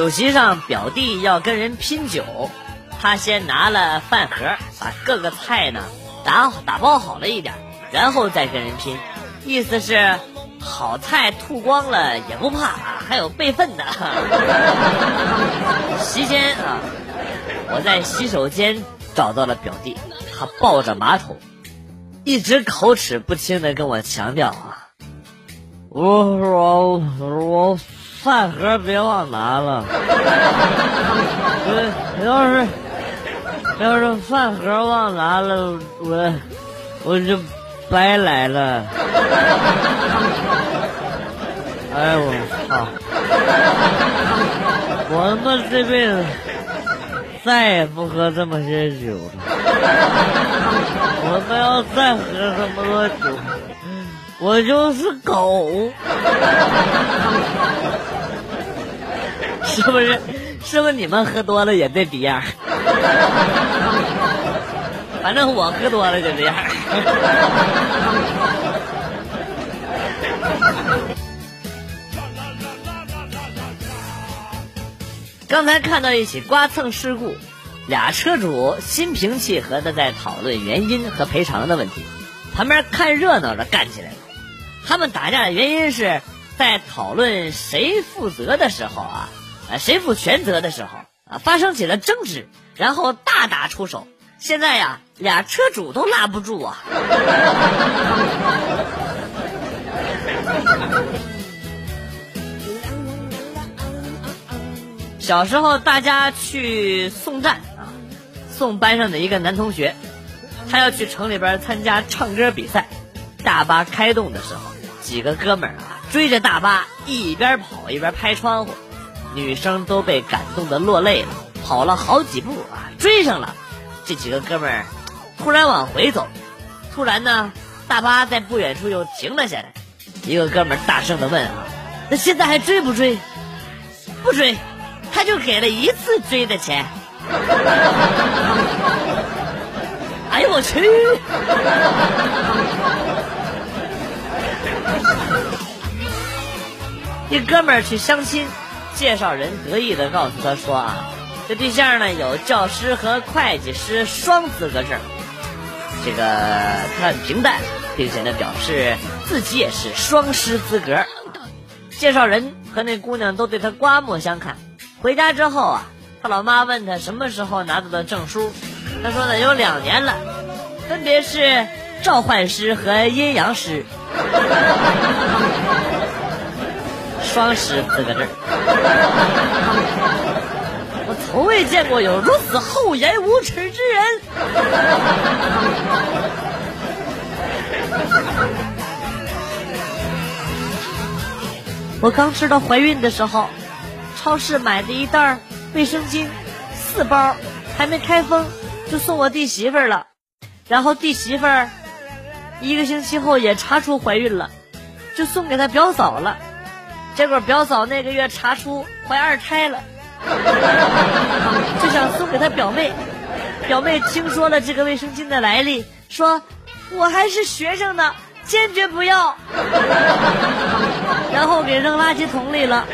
酒席上，表弟要跟人拼酒，他先拿了饭盒，把各个菜呢打打包好了一点，然后再跟人拼，意思是好菜吐光了也不怕，还有备份的。席间啊，我在洗手间找到了表弟，他抱着马桶，一直口齿不清的跟我强调啊，我我我。饭盒别忘拿了，要是要是饭盒忘拿了，我我就白来了。哎我操！我他妈这辈子再也不喝这么些酒了。我他妈要再喝这么多酒，我就是狗。是不是？是不是你们喝多了也这逼样？反正我喝多了就这样。刚才看到一起刮蹭事故，俩车主心平气和的在讨论原因和赔偿的问题，旁边看热闹的干起来了。他们打架的原因是在讨论谁负责的时候啊。谁负全责的时候啊，发生起了争执，然后大打出手。现在呀，俩车主都拉不住啊。小时候大家去送站啊，送班上的一个男同学，他要去城里边参加唱歌比赛。大巴开动的时候，几个哥们儿啊追着大巴，一边跑一边拍窗户。女生都被感动的落泪了，跑了好几步啊，追上了。这几个哥们儿突然往回走，突然呢，大巴在不远处又停了下来。一个哥们儿大声的问啊：“那现在还追不追？”“不追。”他就给了一次追的钱。哎呦我去！一哥们儿去相亲。介绍人得意的告诉他说啊，这对象呢有教师和会计师双资格证。这个他很平淡，并且呢表示自己也是双师资格。介绍人和那姑娘都对他刮目相看。回家之后啊，他老妈问他什么时候拿到的证书，他说呢有两年了，分别是召唤师和阴阳师。双师资格证，我从未见过有如此厚颜无耻之人。我刚知道怀孕的时候，超市买的一袋卫生巾，四包，还没开封就送我弟媳妇了。然后弟媳妇一个星期后也查出怀孕了，就送给他表嫂了。结果表嫂那个月查出怀二胎了，就想送给她表妹。表妹听说了这个卫生巾的来历，说我还是学生呢，坚决不要，然后给扔垃圾桶里了。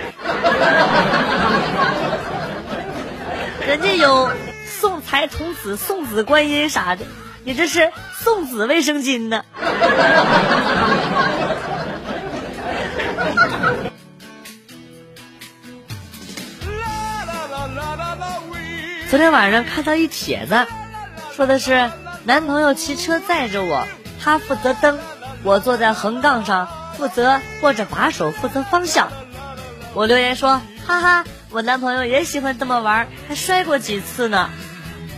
人家有送财童子、送子观音啥的，你这是送子卫生巾呢。昨天晚上看到一帖子，说的是男朋友骑车载着我，他负责蹬，我坐在横杠上负责握着把手，负责方向。我留言说：哈哈，我男朋友也喜欢这么玩，还摔过几次呢。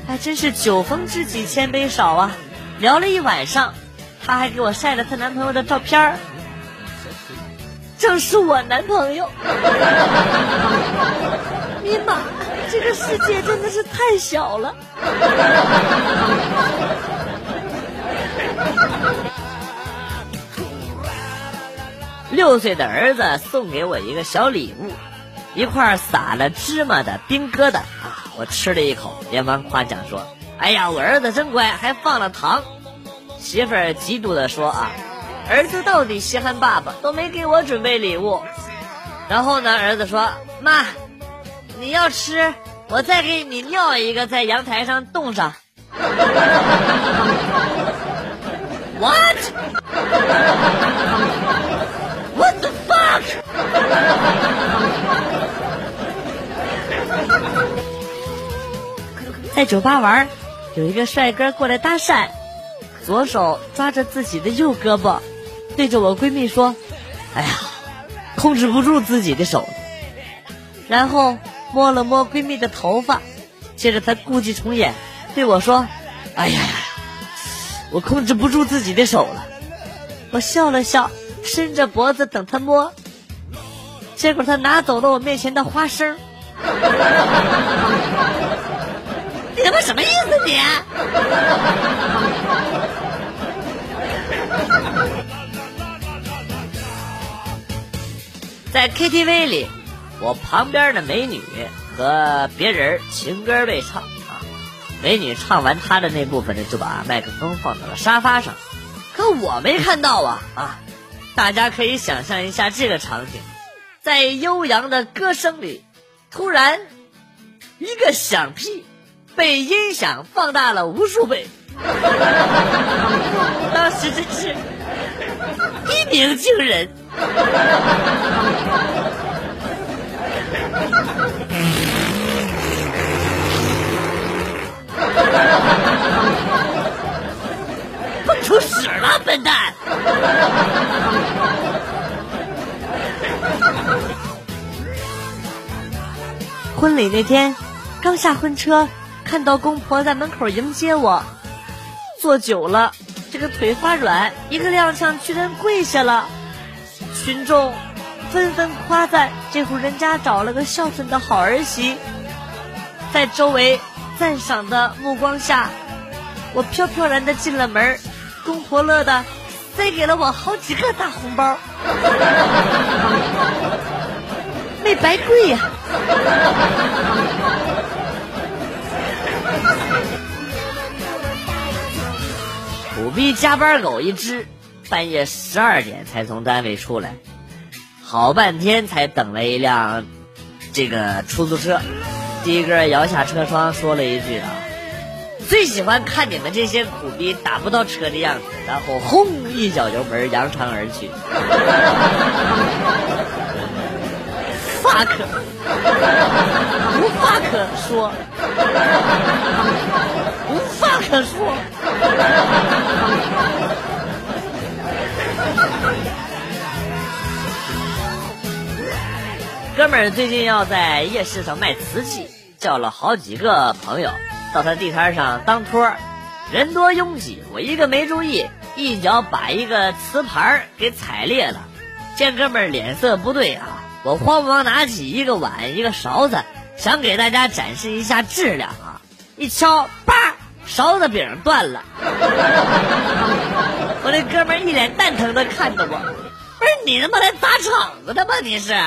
还真是酒逢知己千杯少啊！聊了一晚上，他还给我晒了他男朋友的照片儿，正是我男朋友。尼玛！这个世界真的是太小了。六岁的儿子送给我一个小礼物，一块撒了芝麻的冰疙瘩啊！我吃了一口，连忙夸奖说：“哎呀，我儿子真乖，还放了糖。”媳妇儿嫉妒的说：“啊，儿子到底稀罕爸爸，都没给我准备礼物。”然后呢，儿子说：“妈。”你要吃，我再给你尿一个，在阳台上冻上。What? What the fuck? 在酒吧玩，有一个帅哥过来搭讪，左手抓着自己的右胳膊，对着我闺蜜说：“哎呀，控制不住自己的手。”然后摸了摸闺蜜的头发，接着她故伎重演，对我说：“哎呀，我控制不住自己的手了。”我笑了笑，伸着脖子等她摸，结果她拿走了我面前的花生。你他妈什么意思你？在 KTV 里，我旁边的美女和别人情歌对唱啊，美女唱完她的那部分呢，就把麦克风放到了沙发上，可我没看到啊啊！大家可以想象一下这个场景，在悠扬的歌声里，突然一个响屁。被音响放大了无数倍，当时真是一鸣惊人。礼那天，刚下婚车。看到公婆在门口迎接我，坐久了，这个腿发软，一个踉跄居然跪下了。群众纷纷夸赞这户人家找了个孝顺的好儿媳，在周围赞赏的目光下，我飘飘然的进了门，公婆乐的塞给了我好几个大红包，白跪呀。苦逼加班狗一只，半夜十二点才从单位出来，好半天才等了一辆这个出租车。的哥摇下车窗说了一句啊：“最喜欢看你们这些苦逼打不到车的样子。”然后轰一脚油门扬长而去。fuck，无话可说，无话可说。哥们儿最近要在夜市上卖瓷器，叫了好几个朋友到他地摊上当托，人多拥挤，我一个没注意，一脚把一个瓷盘给踩裂了。见哥们儿脸色不对啊。我慌忙拿起一个碗，一个勺子，想给大家展示一下质量啊！一敲，叭，勺子柄断了。我那哥们一脸蛋疼的看着我，不是你他妈来砸场子的吗？你是？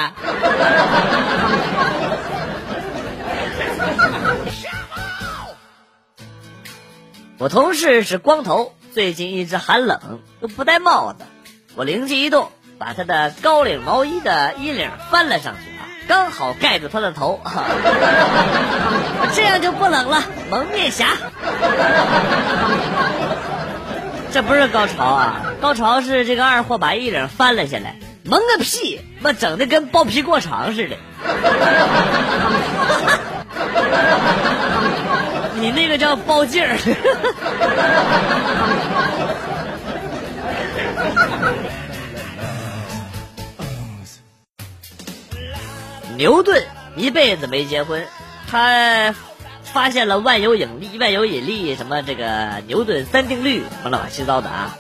我同事是光头，最近一直寒冷，都不戴帽子。我灵机一动。把他的高领毛衣的衣领翻了上去啊，刚好盖住他的头，这样就不冷了。蒙面侠，这不是高潮啊，高潮是这个二货把衣领翻了下来，蒙个屁，妈整的跟包皮过长似的。你那个叫包劲儿。牛顿一辈子没结婚，他发现了万有引力、万有引力什么这个牛顿三定律什么乱七八糟的啊。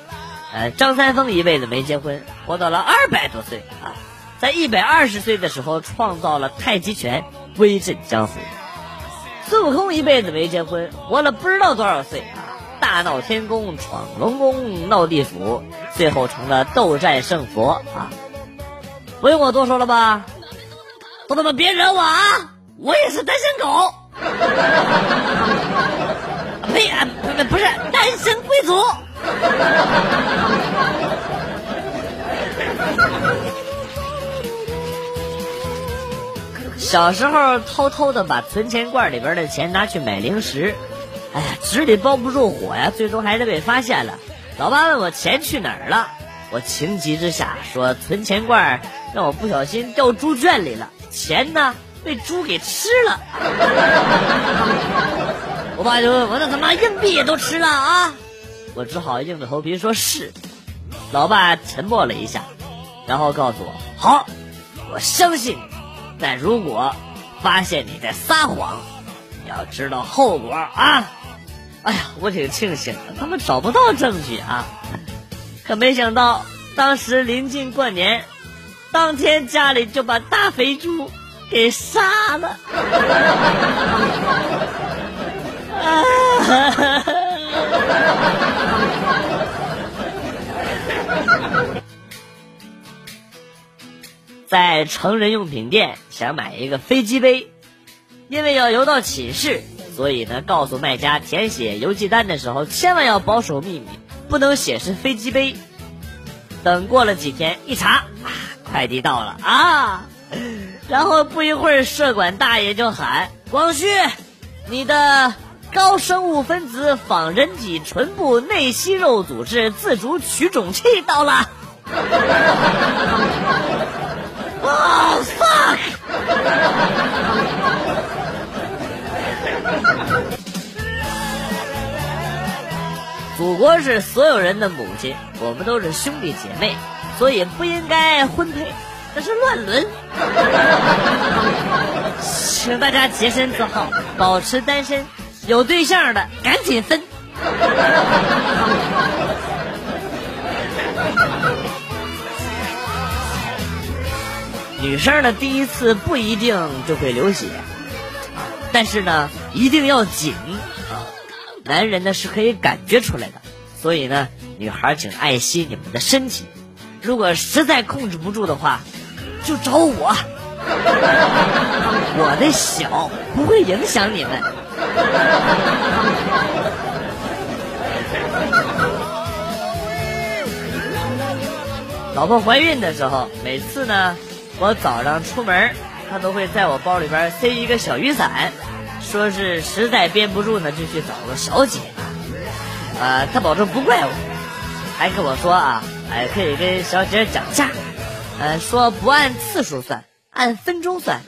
呃，张三丰一辈子没结婚，活到了二百多岁啊，在一百二十岁的时候创造了太极拳，威震江湖。孙悟空一辈子没结婚，活了不知道多少岁啊，大闹天宫、闯龙宫、闹地府，最后成了斗战胜佛啊。不用我多说了吧？朋友们，别惹我啊！我也是单身狗，呸啊，不不是单身贵族。小时候偷偷的把存钱罐里边的钱拿去买零食，哎呀，纸里包不住火呀，最终还是被发现了。老爸问我钱去哪儿了，我情急之下说存钱罐让我不小心掉猪圈里了，钱呢被猪给吃了。我爸就问我那怎么硬币也都吃了啊？我只好硬着头皮说是。老爸沉默了一下，然后告诉我：“好，我相信你。但如果发现你在撒谎，你要知道后果啊！”哎呀，我挺庆幸的，他们找不到证据啊。可没想到，当时临近过年，当天家里就把大肥猪给杀了。在成人用品店想买一个飞机杯，因为要邮到寝室，所以呢，告诉卖家填写邮寄单的时候千万要保守秘密，不能写是飞机杯。等过了几天一查，快递到了啊！然后不一会儿，社管大爷就喊：“广旭，你的高生物分子仿人体唇部内息肉组织自主取种器到了。”哦，fuck！祖国是所有人的母亲，我们都是兄弟姐妹，所以不应该婚配，那是乱伦。请大家洁身自好，保持单身，有对象的赶紧分。女生呢第一次不一定就会流血，但是呢，一定要紧啊！男人呢是可以感觉出来的，所以呢，女孩请爱惜你们的身体。如果实在控制不住的话，就找我，我的小不会影响你们。老婆怀孕的时候，每次呢。我早上出门，她都会在我包里边塞一个小雨伞，说是实在憋不住呢，就去找个小姐。啊，她保证不怪我，还跟我说啊，哎，可以跟小姐讲价，呃，说不按次数算，按分钟算，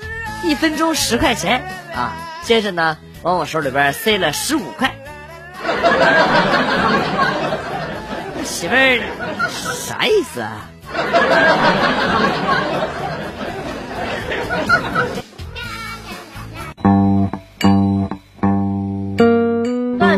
一分钟十块钱啊。接着呢，往我手里边塞了十五块。媳妇儿，啥意思啊？